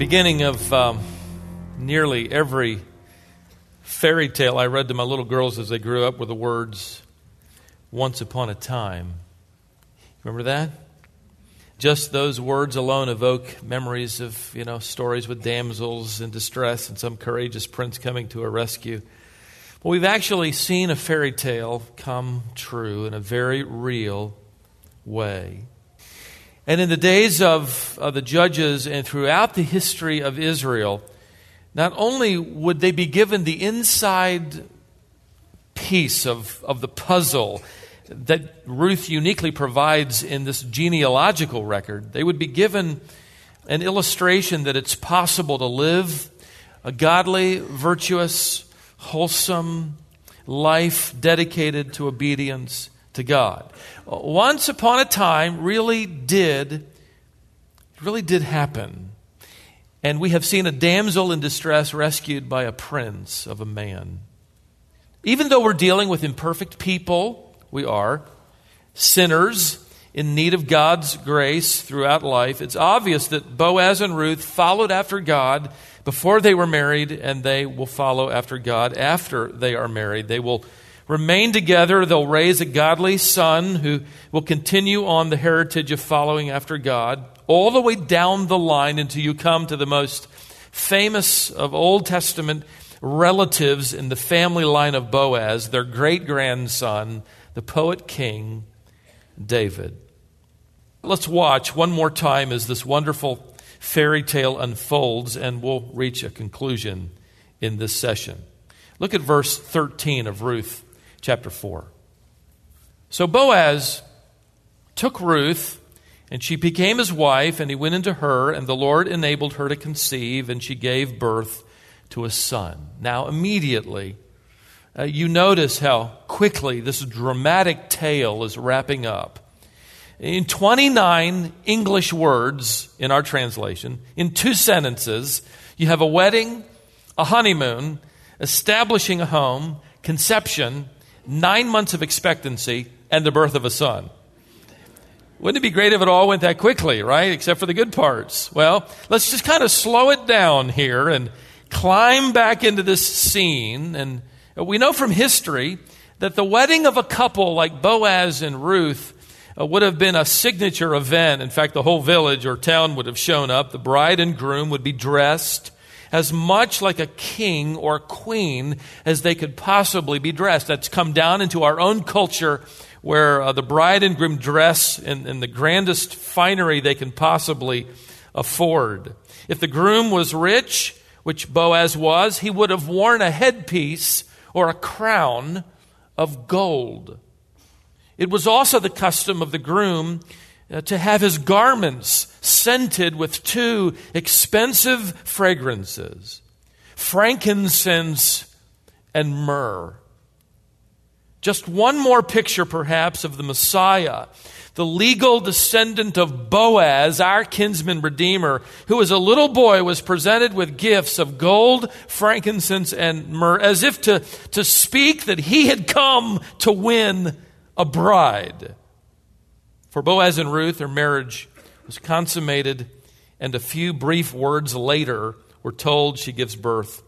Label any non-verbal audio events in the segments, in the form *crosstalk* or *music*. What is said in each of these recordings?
beginning of um, nearly every fairy tale I read to my little girls as they grew up were the words, once upon a time. Remember that? Just those words alone evoke memories of, you know, stories with damsels in distress and some courageous prince coming to a rescue. Well, we've actually seen a fairy tale come true in a very real way. And in the days of, of the judges and throughout the history of Israel, not only would they be given the inside piece of, of the puzzle that Ruth uniquely provides in this genealogical record, they would be given an illustration that it's possible to live a godly, virtuous, wholesome life dedicated to obedience to God. Once upon a time really did really did happen. And we have seen a damsel in distress rescued by a prince of a man. Even though we're dealing with imperfect people, we are sinners in need of God's grace throughout life. It's obvious that Boaz and Ruth followed after God before they were married, and they will follow after God after they are married. They will remain together. They'll raise a godly son who will continue on the heritage of following after God all the way down the line until you come to the most famous of Old Testament relatives in the family line of Boaz, their great grandson, the poet king David. Let's watch one more time as this wonderful fairy tale unfolds, and we'll reach a conclusion in this session. Look at verse 13 of Ruth chapter 4. So Boaz took Ruth, and she became his wife, and he went into her, and the Lord enabled her to conceive, and she gave birth to a son. Now, immediately, uh, you notice how quickly this dramatic tale is wrapping up. In 29 English words in our translation, in two sentences, you have a wedding, a honeymoon, establishing a home, conception, nine months of expectancy, and the birth of a son. Wouldn't it be great if it all went that quickly, right? Except for the good parts. Well, let's just kind of slow it down here and climb back into this scene. And we know from history that the wedding of a couple like Boaz and Ruth uh, would have been a signature event. In fact, the whole village or town would have shown up. The bride and groom would be dressed as much like a king or queen as they could possibly be dressed. That's come down into our own culture where uh, the bride and groom dress in, in the grandest finery they can possibly afford. If the groom was rich, which Boaz was, he would have worn a headpiece or a crown of gold. It was also the custom of the groom Uh, to have his garments scented with two expensive fragrances frankincense and myrrh. Just one more picture, perhaps, of the Messiah, the legal descendant of Boaz, our kinsman redeemer, who as a little boy was presented with gifts of gold, frankincense, and myrrh, as if to, to speak that he had come to win a bride. For Boaz and Ruth, their marriage was consummated, and a few brief words later, we're told she gives birth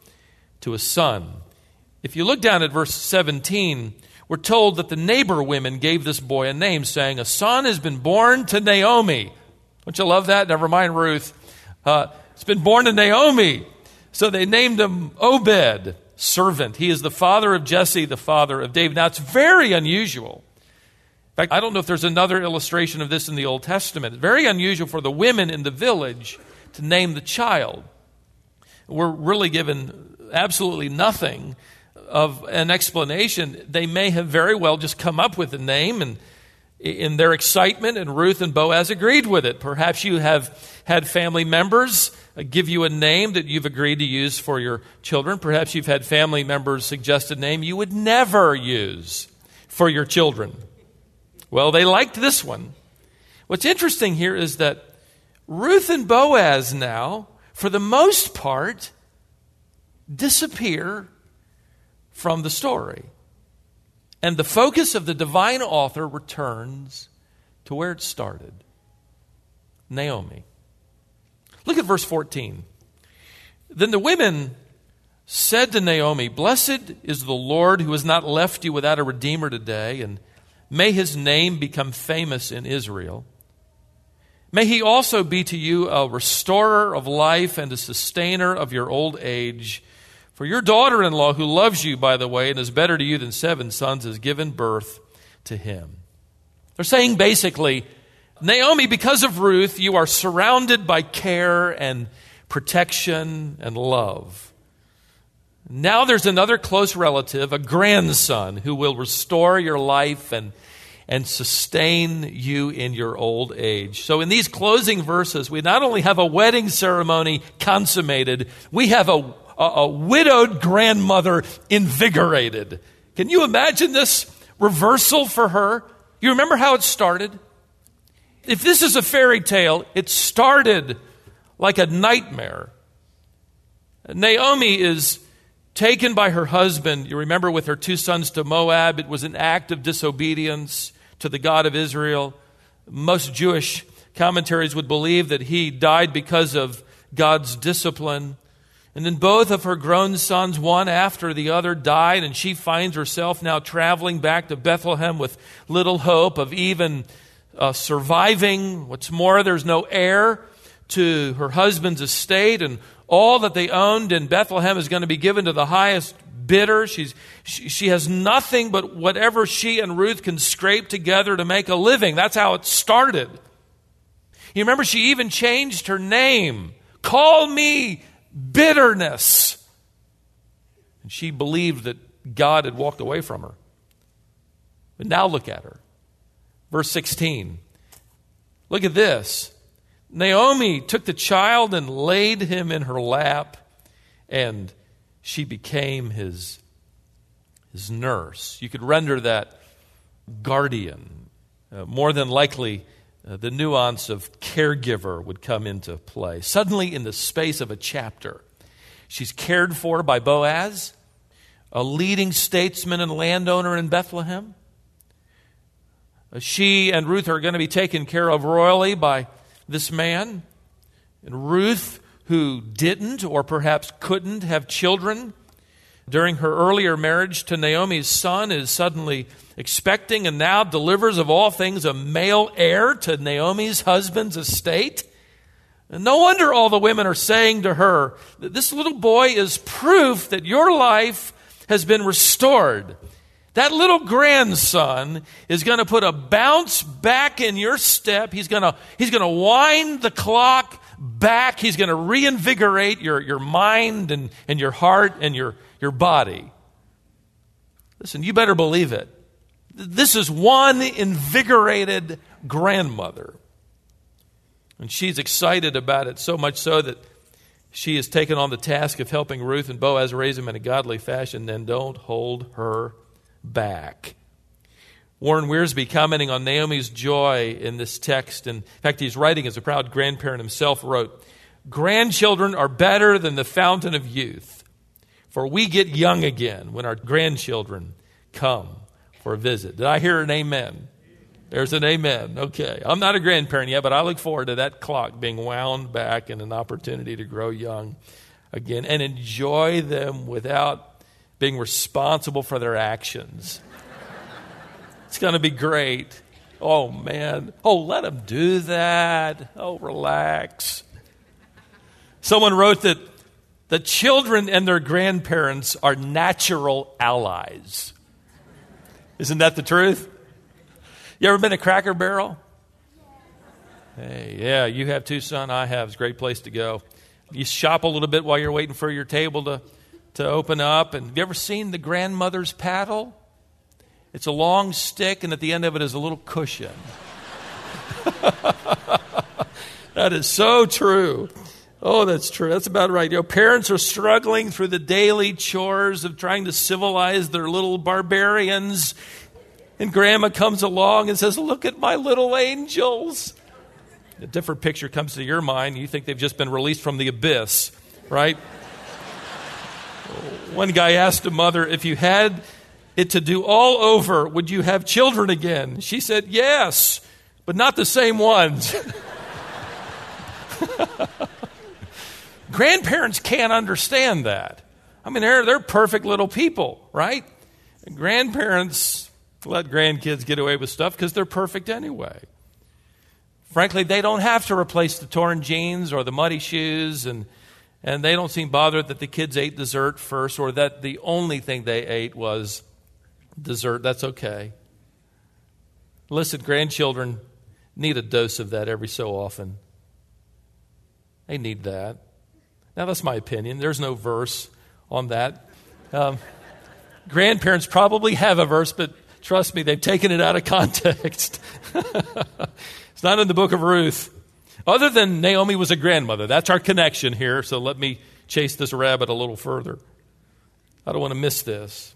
to a son. If you look down at verse 17, we're told that the neighbor women gave this boy a name, saying, A son has been born to Naomi. Don't you love that? Never mind Ruth. Uh, it's been born to Naomi. So they named him Obed, servant. He is the father of Jesse, the father of David. Now, it's very unusual fact, I don't know if there's another illustration of this in the Old Testament. Very unusual for the women in the village to name the child. We're really given absolutely nothing of an explanation. They may have very well just come up with a name and in their excitement, and Ruth and Boaz agreed with it. Perhaps you have had family members uh, give you a name that you've agreed to use for your children. Perhaps you've had family members suggest a name you would never use for your children. Well, they liked this one. What's interesting here is that Ruth and Boaz now, for the most part, disappear from the story. And the focus of the divine author returns to where it started Naomi. Look at verse 14. Then the women said to Naomi, Blessed is the Lord who has not left you without a redeemer today, and may his name become famous in Israel. May he also be to you a restorer of life and a sustainer of your old age. For your daughter in law, who loves you, by the way, and is better to you than seven sons, has given birth to him. They're saying basically, Naomi, because of Ruth, you are surrounded by care and protection and love. Now there's another close relative, a grandson, who will restore your life and, and sustain you in your old age. So, in these closing verses, we not only have a wedding ceremony consummated, we have a, a, a widowed grandmother invigorated. Can you imagine this reversal for her? You remember how it started? If this is a fairy tale, it started like a nightmare. Naomi is taken by her husband, you remember, with her two sons to Moab. It was an act of disobedience to the God of Israel. Most Jewish commentaries would believe that he died because of God's discipline. And then both of her grown sons, one after the other, died, and she finds herself now traveling back to Bethlehem with little hope of even uh, surviving. What's more, there's no heir to her husband's estate, and all that they owned in Bethlehem is going to be given to the highest bidder. She's, she, she has nothing but whatever she and Ruth can scrape together to make a living. That's how it started. You remember, she even changed her name. Call me bitterness. And she believed that God had walked away from her. But now look at her. Verse 16. Look at this. Naomi took the child and laid him in her lap, and she became his, his nurse. You could render that guardian. Uh, more than likely, uh, the nuance of caregiver would come into play. Suddenly, in the space of a chapter, she's cared for by Boaz, a leading statesman and landowner in Bethlehem. Uh, she and Ruth are going to be taken care of royally by this man. And Ruth, who didn't or perhaps couldn't have children during her earlier marriage to Naomi's son, is suddenly expecting and now delivers of all things a male heir to Naomi's husband's estate. And no wonder all the women are saying to her that this little boy is proof that your life has been restored. That little grandson is going to put a bounce back in your step. He's going to, he's going to wind the clock back. He's going to reinvigorate your, your mind and, and your heart and your, your body. Listen, you better believe it. This is one invigorated grandmother. And she's excited about it, so much so that she has taken on the task of helping Ruth and Boaz raise him in a godly fashion. Then don't hold her back. Warren Wiersbe, commenting on Naomi's joy in this text, and in fact, he's writing as a proud grandparent himself, wrote, Grandchildren are better than the fountain of youth, for we get young again when our grandchildren come for a visit. Did I hear an amen? There's an amen. Okay. I'm not a grandparent yet, but I look forward to that clock being wound back and an opportunity to grow young again and enjoy them without being responsible for their actions. it's going to be great. Oh, man. Oh, let them do that. Oh, relax. Someone wrote that the children and their grandparents are natural allies. Isn't that the truth? You ever been to Cracker Barrel? Hey, yeah, you have too, son. I have. It's a great place to go. You shop a little bit while you're waiting for your table to, to open up. And have you ever seen the grandmother's paddle? It's a long stick, and at the end of it is a little cushion. *laughs* that is so true. Oh, that's true. That's about right. You know, parents are struggling through the daily chores of trying to civilize their little barbarians. And grandma comes along and says, Look at my little angels. A different picture comes to your mind. You think they've just been released from the abyss, right? One guy asked a mother, If you had it to do all over, would you have children again? She said, Yes, but not the same ones. *laughs* Grandparents can't understand that. I mean, they're, they're perfect little people, right? grandparents let grandkids get away with stuff because they're perfect anyway. Frankly, they don't have to replace the torn jeans or the muddy shoes, and, and they don't seem bothered that the kids ate dessert first or that the only thing they ate was dessert. That's okay. Listen, grandchildren need a dose of that every so often. They need that. Now, that's my opinion. There's no verse on that. Um, grandparents probably have a verse, but trust me, they've taken it out of *laughs* context. *laughs* it's not in the book of Ruth. Other than Naomi was a grandmother. That's our connection here, so let me chase this rabbit a little further. I don't want to miss this.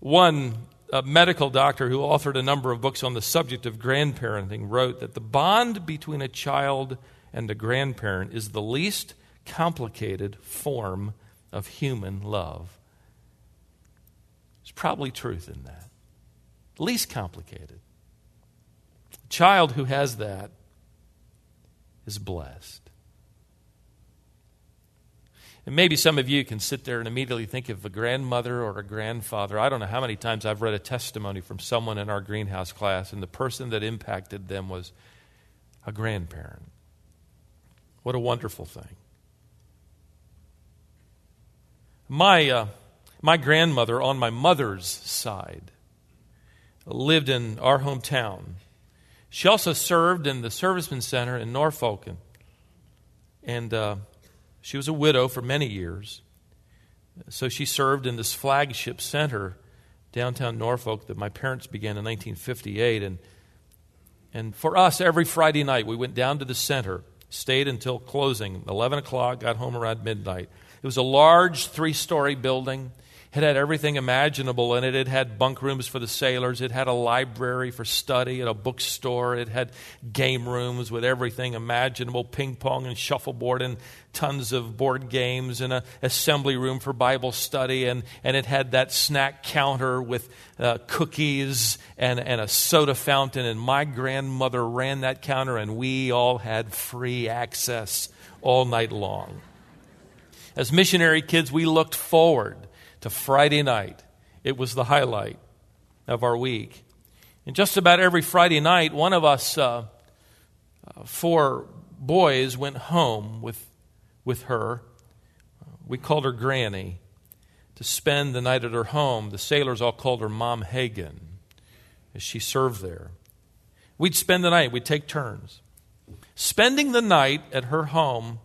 One a medical doctor who authored a number of books on the subject of grandparenting wrote that the bond between a child and a grandparent is the least complicated form of human love. There's probably truth in that. Least complicated. A child who has that is blessed. And maybe some of you can sit there and immediately think of a grandmother or a grandfather. I don't know how many times I've read a testimony from someone in our greenhouse class, and the person that impacted them was a grandparent. What a wonderful thing. My, uh, my grandmother on my mother's side lived in our hometown. She also served in the Serviceman Center in Norfolk. And, and uh, she was a widow for many years. So she served in this flagship center downtown Norfolk that my parents began in 1958. And, and for us, every Friday night, we went down to the center stayed until closing, 11 o'clock, got home around midnight. It was a large three story building. It had everything imaginable in it. It had bunk rooms for the sailors. It had a library for study and a bookstore. It had game rooms with everything imaginable ping pong and shuffleboard and tons of board games and an assembly room for Bible study. And, and it had that snack counter with uh, cookies and, and a soda fountain. And my grandmother ran that counter, and we all had free access all night long. As missionary kids, we looked forward to Friday night. It was the highlight of our week. And just about every Friday night, one of us, uh, uh, four boys, went home with, with her. We called her Granny to spend the night at her home. The sailors all called her Mom Hagen as she served there. We'd spend the night, we'd take turns. Spending the night at her home,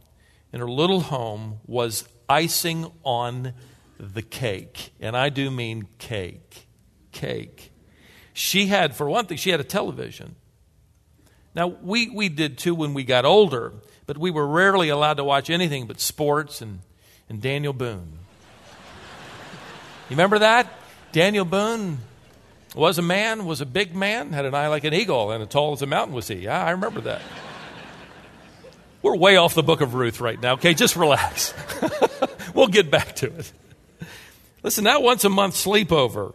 in her little home, was icing on the cake. And I do mean cake. Cake. She had, for one thing, she had a television. Now, we, we did too when we got older, but we were rarely allowed to watch anything but sports and, and Daniel Boone. You remember that? Daniel Boone was a man, was a big man, had an eye like an eagle, and as tall as a mountain was he. Yeah, I remember that. We're way off the book of Ruth right now, okay? Just relax. *laughs* we'll get back to it. Listen, that once a month sleepover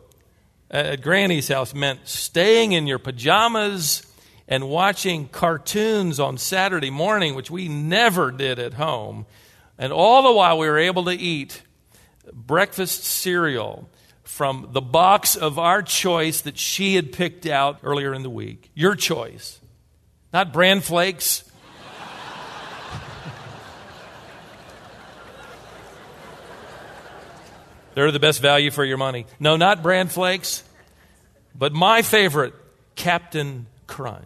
at Granny's house meant staying in your pajamas and watching cartoons on Saturday morning, which we never did at home. And all the while, we were able to eat breakfast cereal from the box of our choice that she had picked out earlier in the week. Your choice. Not bran flakes, They're the best value for your money. No, not bran flakes, but my favorite, Captain Crunch.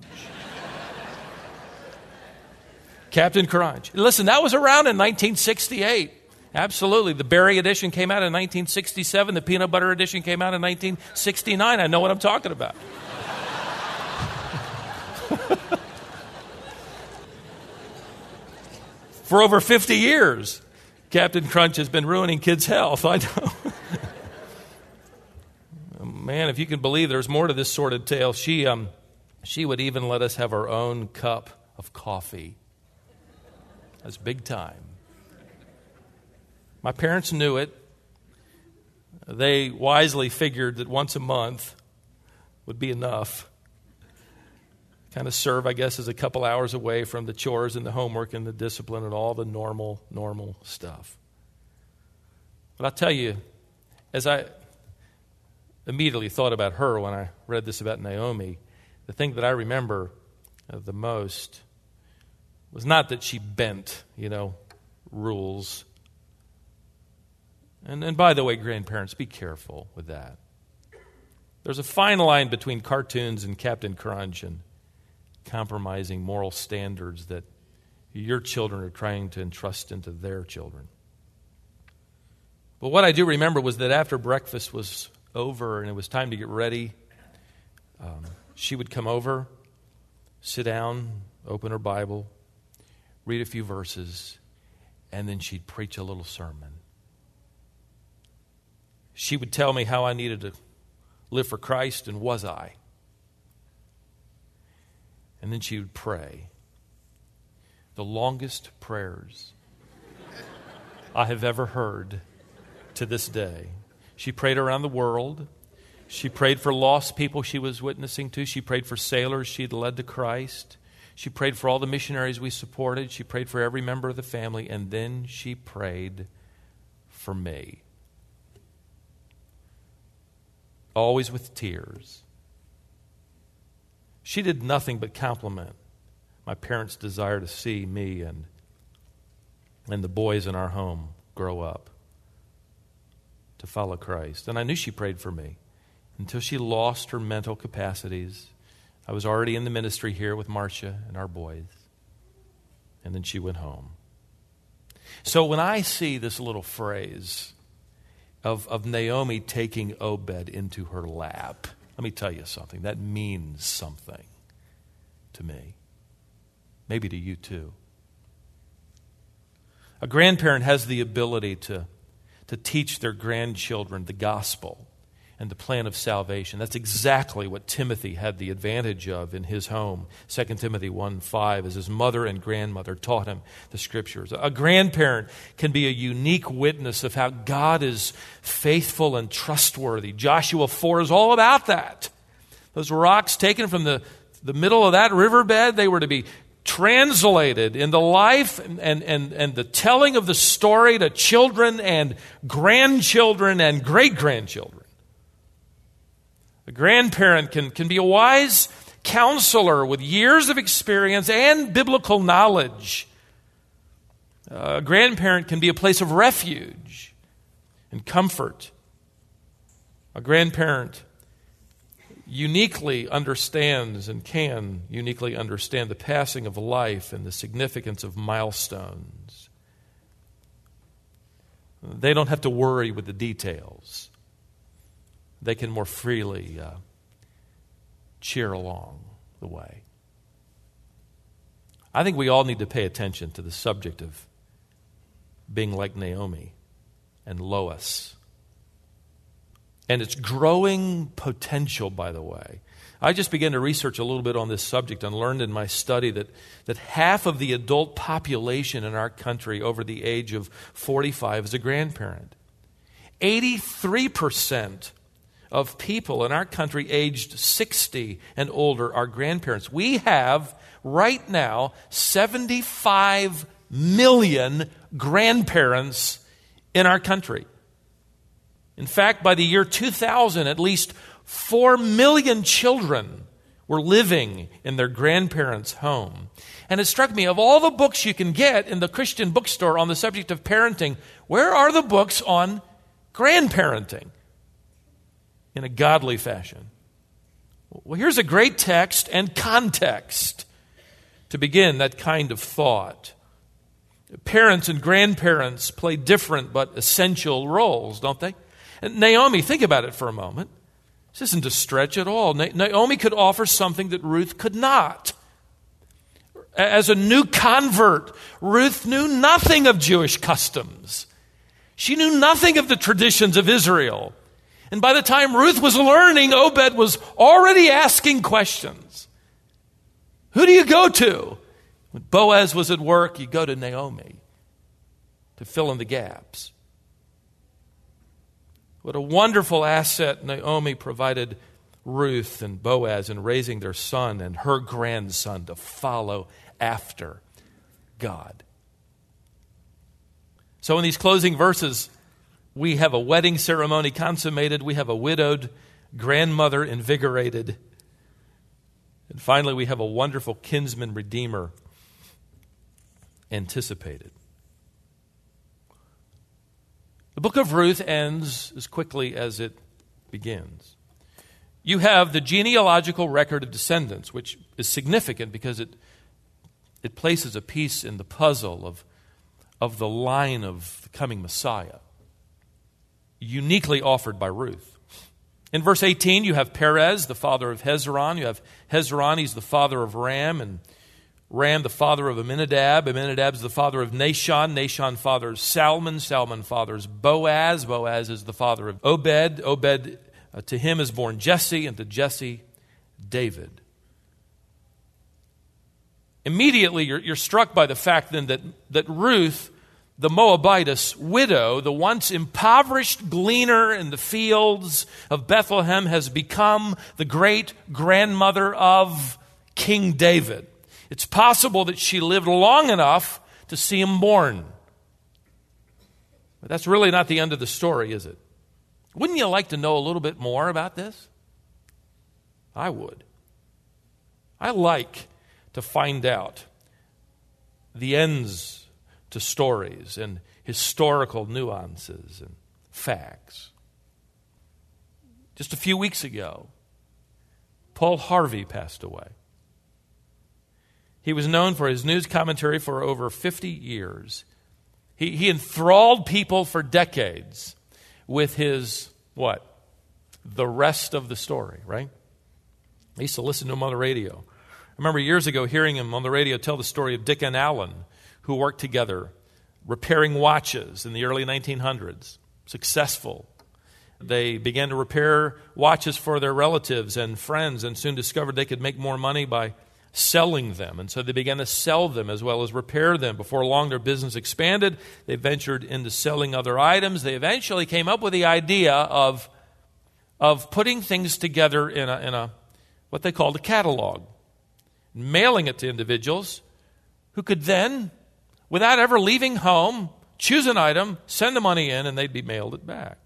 *laughs* Captain Crunch. Listen, that was around in 1968. Absolutely. The berry edition came out in 1967. The peanut butter edition came out in 1969. I know what I'm talking about. *laughs* For over 50 years, Captain Crunch has been ruining kids' health. *laughs* I know. *laughs* Man, if you can believe there's more to this sordid tale, she, um, she would even let us have our own cup of coffee. That's big time. My parents knew it. They wisely figured that once a month would be enough. Kind of serve, I guess, as a couple hours away from the chores and the homework and the discipline and all the normal, normal stuff. But I'll tell you, as I immediately thought about her when I read this about Naomi, the thing that I remember uh, the most was not that she bent, you know, rules. And, and by the way, grandparents, be careful with that. There's a fine line between cartoons and Captain Crunch and compromising moral standards that your children are trying to entrust into their children. But what I do remember was that after breakfast was over and it was time to get ready, um, she would come over, sit down, open her Bible, read a few verses, and then she'd preach a little sermon. She would tell me how I needed to live for Christ, and was I? And then she would pray. The longest prayers I have ever heard to this day. She prayed around the world. She prayed for lost people she was witnessing to. She prayed for sailors she'd led to Christ. She prayed for all the missionaries we supported. She prayed for every member of the family. And then she prayed for me. Always with tears. She did nothing but compliment my parents' desire to see me and, and the boys in our home grow up to follow Christ. And I knew she prayed for me until she lost her mental capacities. I was already in the ministry here with Marcia and our boys. And then she went home. So when I see this little phrase of, of Naomi taking Obed into her lap, let me tell you something. That means something to me. Maybe to you too. A grandparent has the ability to to teach their grandchildren the gospel and the plan of salvation. That's exactly what Timothy had the advantage of in his home. 2 Timothy 1 5, as his mother and grandmother taught him the scriptures. A grandparent can be a unique witness of how God is faithful and trustworthy. Joshua 4 is all about that. Those rocks taken from the, the middle of that riverbed, they were to be translated in the life and, and, and the telling of the story to children and grandchildren and great grandchildren. A grandparent can, can be a wise counselor with years of experience and biblical knowledge. A grandparent can be a place of refuge and comfort. A grandparent uniquely understands and can uniquely understand the passing of life and the significance of milestones. They don't have to worry with the details, they can more freely uh, cheer along the way. I think we all need to pay attention to the subject of being like Naomi and Lois and its growing potential, by the way. I just began to research a little bit on this subject and learned in my study that, that half of the adult population in our country over the age of 45 is a grandparent. 83% of people in our country aged 60 and older are grandparents. We have right now 75 million grandparents in our country. In fact, by the year 2000, at least 4 million children were living in their grandparents' home. And it struck me of all the books you can get in the Christian bookstore on the subject of parenting, where are the books on grandparenting in a godly fashion? Well, here's a great text and context to begin that kind of thought. Parents and grandparents play different but essential roles, don't they? Naomi, think about it for a moment. This isn't a stretch at all. Naomi could offer something that Ruth could not. As a new convert, Ruth knew nothing of Jewish customs. She knew nothing of the traditions of Israel. And by the time Ruth was learning, Obed was already asking questions. Who do you go to? When Boaz was at work, you go to Naomi to fill in the gaps. What a wonderful asset Naomi provided Ruth and Boaz in raising their son and her grandson to follow after God. So, in these closing verses, we have a wedding ceremony consummated, we have a widowed grandmother invigorated, and finally, we have a wonderful kinsman redeemer anticipated. The book of Ruth ends as quickly as it begins. You have the genealogical record of descendants, which is significant because it, it places a piece in the puzzle of, of the line of the coming Messiah, uniquely offered by Ruth. In verse 18, you have Perez, the father of Hezron. You have Hezron, he's the father of Ram, and Ram, the father of Amminadab. Amminadab's the father of Nahshon. Nahshon fathers Salmon. Salmon fathers Boaz. Boaz is the father of Obed. Obed, uh, to him is born Jesse, and to Jesse, David. Immediately, you're, you're struck by the fact then that, that Ruth, the Moabitess widow, the once impoverished gleaner in the fields of Bethlehem, has become the great grandmother of King David. It's possible that she lived long enough to see him born. But that's really not the end of the story, is it? Wouldn't you like to know a little bit more about this? I would. I like to find out the ends to stories and historical nuances and facts. Just a few weeks ago, Paul Harvey passed away. He was known for his news commentary for over 50 years. He, he enthralled people for decades with his, what? The rest of the story, right? I used to listen to him on the radio. I remember years ago hearing him on the radio tell the story of Dick and Allen, who worked together repairing watches in the early 1900s. Successful. They began to repair watches for their relatives and friends and soon discovered they could make more money by selling them. And so they began to sell them as well as repair them. Before long, their business expanded. They ventured into selling other items. They eventually came up with the idea of, of putting things together in a, in a what they called a catalog, mailing it to individuals who could then, without ever leaving home, choose an item, send the money in, and they'd be mailed it back.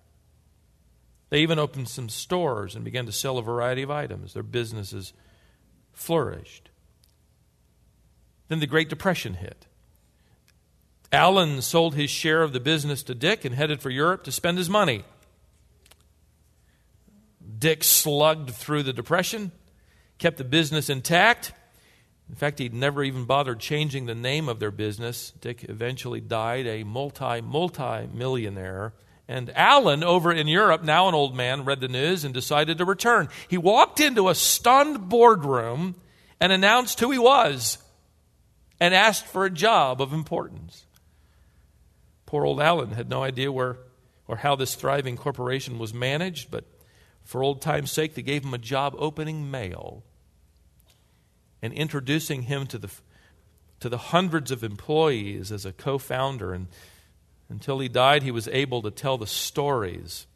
They even opened some stores and began to sell a variety of items. Their businesses flourished. Then the Great Depression hit. Allen sold his share of the business to Dick and headed for Europe to spend his money. Dick slugged through the Depression, kept the business intact. In fact, he'd never even bothered changing the name of their business. Dick eventually died a multi, multi millionaire. And Allen, over in Europe, now an old man, read the news and decided to return. He walked into a stunned boardroom and announced who he was and asked for a job of importance. Poor old Allen had no idea where or how this thriving corporation was managed, but for old time's sake, they gave him a job opening mail and introducing him to the, to the hundreds of employees as a co founder. And until he died, he was able to tell the stories.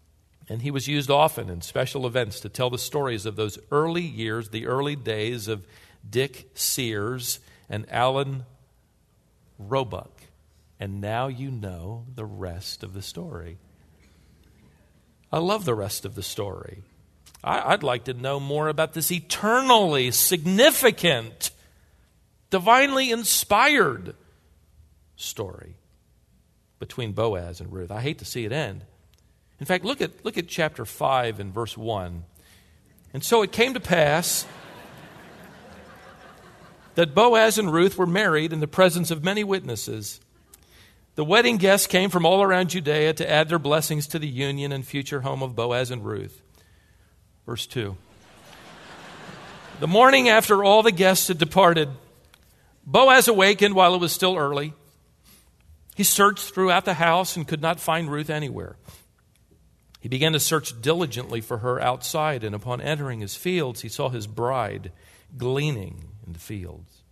And he was used often in special events to tell the stories of those early years, the early days of Dick Sears and Alan Roebuck. And now you know the rest of the story. I love the rest of the story. I, would like to know more about this eternally significant, divinely inspired story between Boaz and Ruth. I hate to see it end. In fact, look at, look at chapter 5 and verse 1. And so it came to pass that Boaz and Ruth were married in the presence of many witnesses. The wedding guests came from all around Judea to add their blessings to the union and future home of Boaz and Ruth. Verse 2. the morning after all the guests had departed, Boaz awakened while it was still early. He searched throughout the house and could not find Ruth anywhere. He began to search diligently for her outside, and upon entering his fields, he saw his bride gleaning in the fields.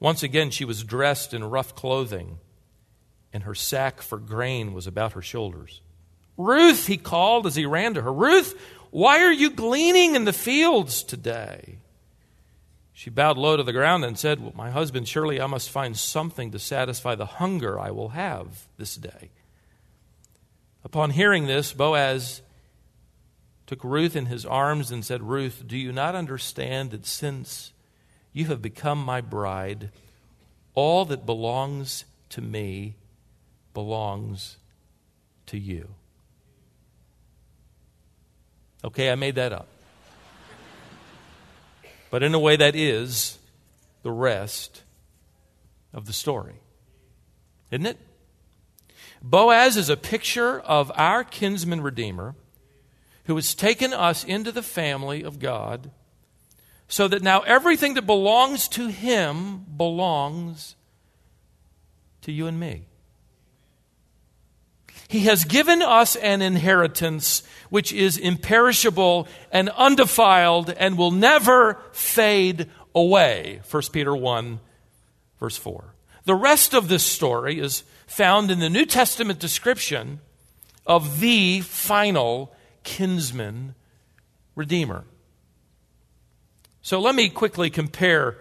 Once again, she was dressed in rough clothing, and her sack for grain was about her shoulders. Ruth, he called as he ran to her. Ruth, Why are you gleaning in the fields today? She bowed low to the ground and said, well, My husband, surely I must find something to satisfy the hunger I will have this day. Upon hearing this, Boaz took Ruth in his arms and said, Ruth, do you not understand that since you have become my bride, all that belongs to me belongs to you? Okay, I made that up. But in a way, that is the rest of the story. Isn't it? Boaz is a picture of our kinsman redeemer who has taken us into the family of God so that now everything that belongs to him belongs to you and me. He has given us an inheritance which is imperishable and undefiled and will never fade away. 1 Peter 1, verse 4. The rest of this story is found in the New Testament description of the final kinsman redeemer. So let me quickly compare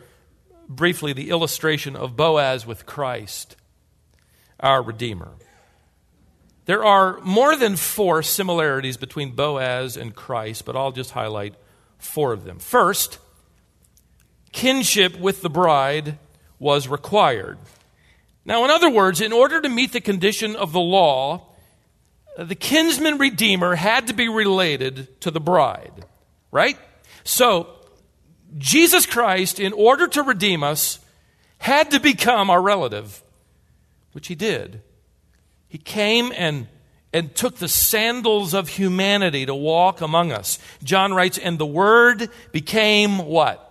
briefly the illustration of Boaz with Christ, our redeemer. There are more than four similarities between Boaz and Christ, but I'll just highlight four of them. First, kinship with the bride was required. Now, in other words, in order to meet the condition of the law, the kinsman redeemer had to be related to the bride, right? So, Jesus Christ, in order to redeem us, had to become our relative, which he did. He came and, and took the sandals of humanity to walk among us. John writes, and the Word became what?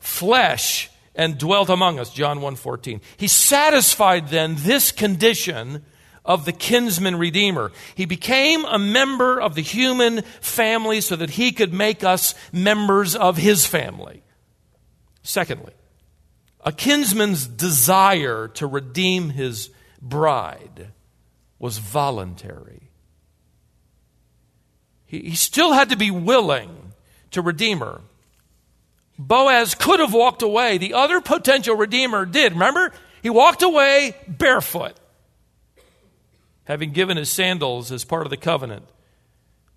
Flesh and dwelt among us. John 1.14. He satisfied then this condition of the kinsman redeemer. He became a member of the human family so that he could make us members of his family. Secondly, a kinsman's desire to redeem his bride was voluntary. He, he still had to be willing to redeem her. Boaz could have walked away. The other potential redeemer did. Remember? He walked away barefoot, having given his sandals as part of the covenant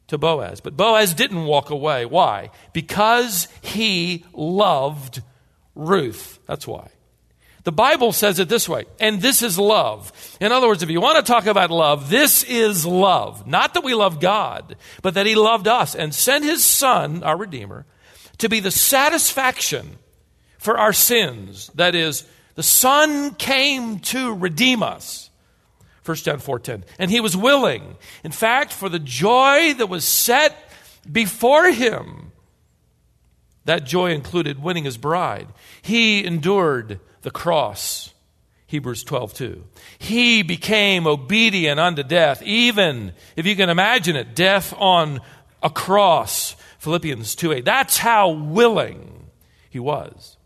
to Boaz. But Boaz didn't walk away. Why? Because he loved Ruth. That's why. The Bible says it this way, and this is love. In other words, if you want to talk about love, this is love. Not that we love God, but that He loved us and sent His Son, our Redeemer, to be the satisfaction for our sins. That is, the Son came to redeem us. 1 John 4:10. And he was willing. In fact, for the joy that was set before him, that joy included winning his bride. He endured the cross. Hebrews 12, 2. He became obedient unto death, even, if you can imagine it, death on a cross. Philippians 2, 8. That's how willing he was.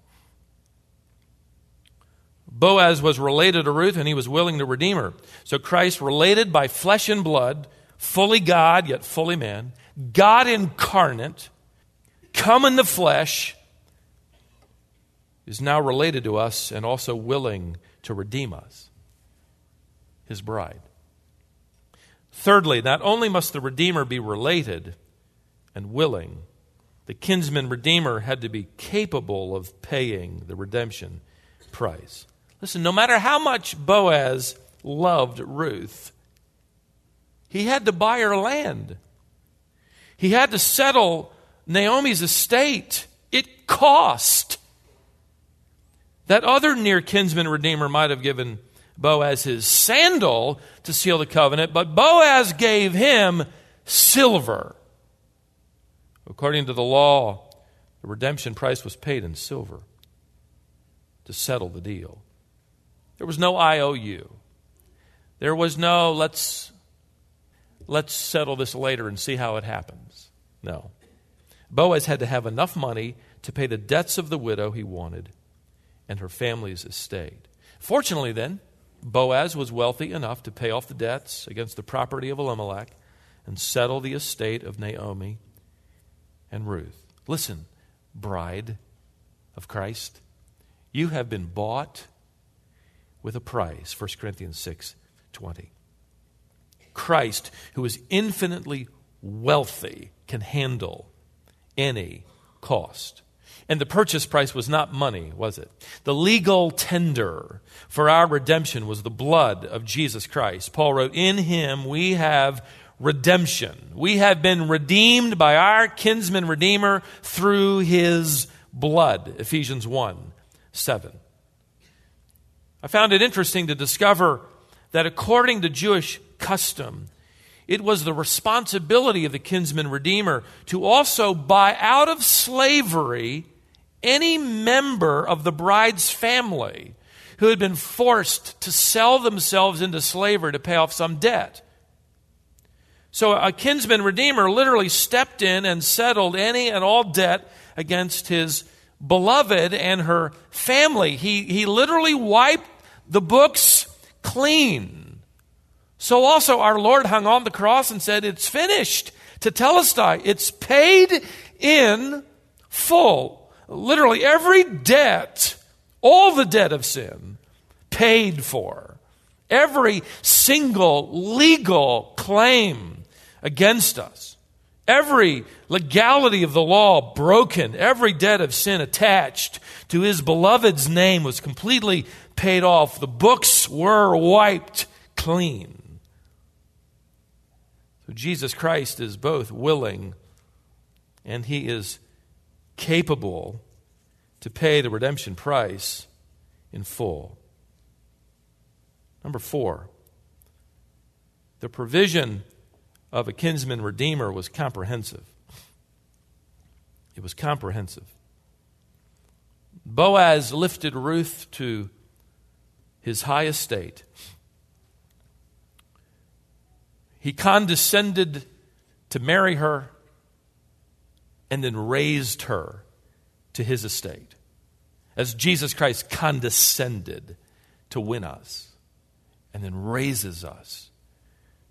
Boaz was related to Ruth and he was willing to redeem her. So Christ, related by flesh and blood, fully God yet fully man, God incarnate, come in the flesh, is now related to us and also willing to redeem us, his bride. Thirdly, not only must the Redeemer be related and willing, the kinsman Redeemer had to be capable of paying the redemption price. Listen, no matter how much Boaz loved Ruth, he had to buy her land. He had to settle Naomi's estate. It cost. That other near kinsman redeemer might have given Boaz his sandal to seal the covenant, but Boaz gave him silver. According to the law, the redemption price was paid in silver to settle the deal. There was no IOU. There was no let's let's settle this later and see how it happens. No. Boaz had to have enough money to pay the debts of the widow he wanted and her family's estate. Fortunately, then, Boaz was wealthy enough to pay off the debts against the property of Elimelech and settle the estate of Naomi and Ruth. Listen, bride of Christ, you have been bought with a price. 1 Corinthians 6 20. Christ, who is infinitely wealthy, can handle any cost. And the purchase price was not money, was it? The legal tender for our redemption was the blood of Jesus Christ. Paul wrote, In him we have redemption. We have been redeemed by our kinsman redeemer through his blood. Ephesians 1 7. I found it interesting to discover that according to Jewish custom, it was the responsibility of the kinsman redeemer to also buy out of slavery any member of the bride's family who had been forced to sell themselves into slavery to pay off some debt. So a kinsman redeemer literally stepped in and settled any and all debt against his beloved and her family. He, he literally wiped the books clean. So also our Lord hung on the cross and said, It's finished. To tell us, Tetelestai, it's paid in full. Literally every debt, all the debt of sin, paid for. Every single legal claim against us. Every legality of the law broken, every debt of sin attached to his beloved's name was completely paid off. The books were wiped clean. So Jesus Christ is both willing and he is capable to pay the redemption price in full. Number four, the provision of a kinsman redeemer was comprehensive. It was comprehensive. Boaz lifted Ruth to his high estate. He condescended to marry her and then raised her to his estate. As Jesus Christ condescended to win us and then raises us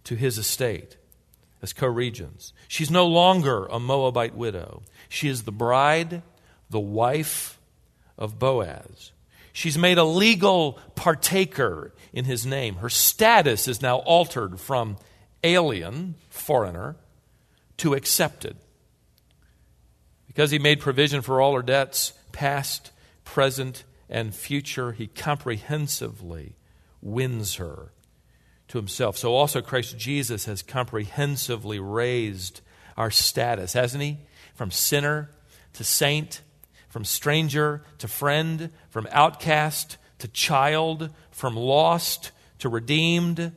to his estate as co regents. She's no longer a Moabite widow. She is the bride, the wife of Boaz. She's made a legal partaker in his name. Her status is now altered from alien, foreigner, to accepted. Because he made provision for all her debts, past, present, and future, he comprehensively wins her to himself. So also Christ Jesus has comprehensively raised our status, hasn't he? From sinner to saint, from stranger to friend, from outcast to child, from lost to redeemed,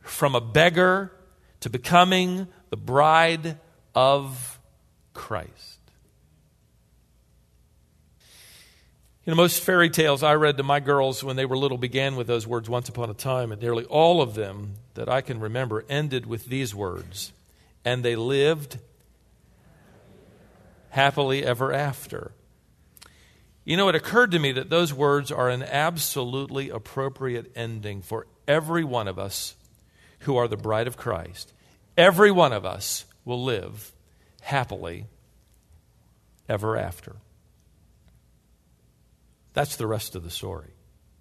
from a beggar to becoming the bride of Christ. You know, most fairy tales I read to my girls when they were little began with those words, once upon a time, and nearly all of them that I can remember ended with these words, and they lived happily ever after. You know, it occurred to me that those words are an absolutely appropriate ending for every one of us who are the bride of Christ. Every one of us will live happily ever after. That's the rest of the story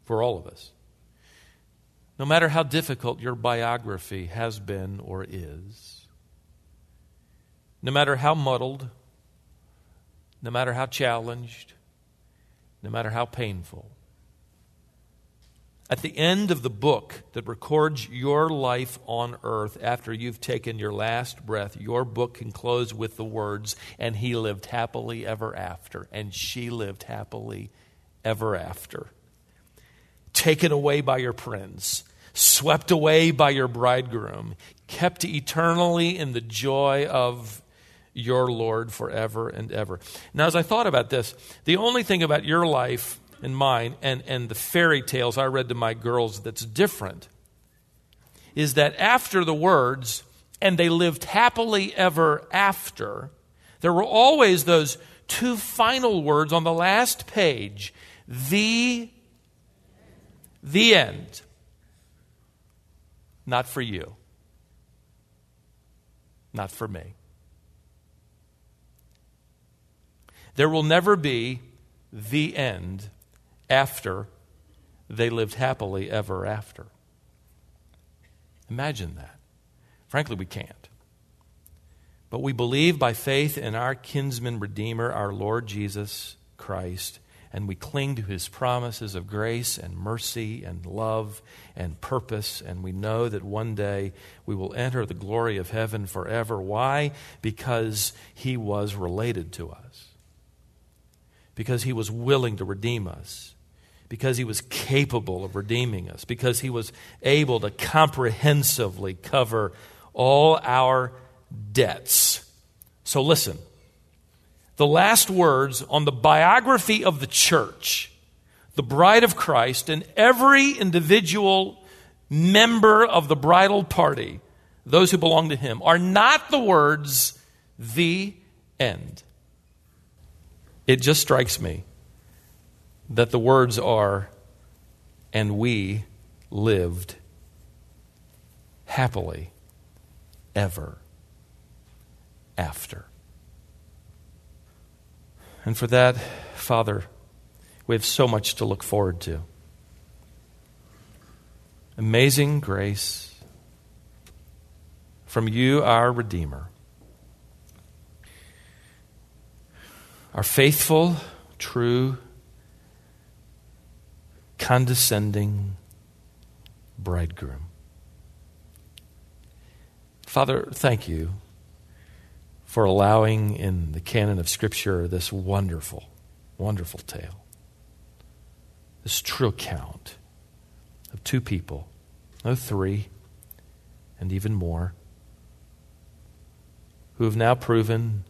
for all of us. No matter how difficult your biography has been or is, no matter how muddled, no matter how challenged, no matter how painful, at the end of the book that records your life on earth after you've taken your last breath, your book can close with the words, and he lived happily ever after, and she lived happily ever after. Taken away by your prince, swept away by your bridegroom, kept eternally in the joy of your Lord forever and ever. Now, as I thought about this, the only thing about your life and mine and, and the fairy tales I read to my girls that's different is that after the words, and they lived happily ever after, there were always those two final words on the last page the the end. Not for you. Not for me. There will never be the end after they lived happily ever after. Imagine that. Frankly, we can't. But we believe by faith in our kinsman redeemer, our Lord Jesus Christ, and we cling to his promises of grace and mercy and love and purpose, and we know that one day we will enter the glory of heaven forever. Why? Because he was related to us, because he was willing to redeem us. Because he was capable of redeeming us, because he was able to comprehensively cover all our debts. So listen, the last words on the biography of the church, the bride of Christ, and every individual member of the bridal party, those who belong to him, are not the words, the end. It just strikes me that the words are, and we lived happily ever after. And for that, Father, we have so much to look forward to. Amazing grace from you, our Redeemer. Our faithful, true, condescending bridegroom. Father, thank you for allowing in the canon of Scripture this wonderful, wonderful tale. This true account of two people, no, three, and even more, who have now proven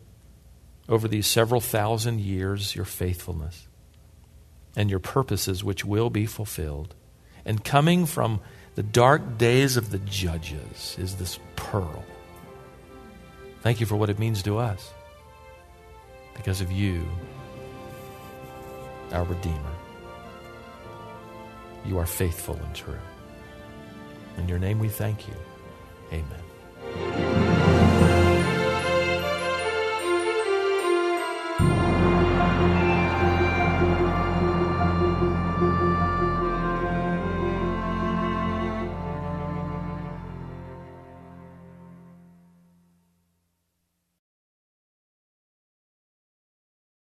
over these several thousand years your faithfulness and your purposes which will be fulfilled. And coming from the dark days of the judges is this pearl Thank you for what it means to us because of you, our Redeemer. You are faithful and true. In your name we thank you. Amen.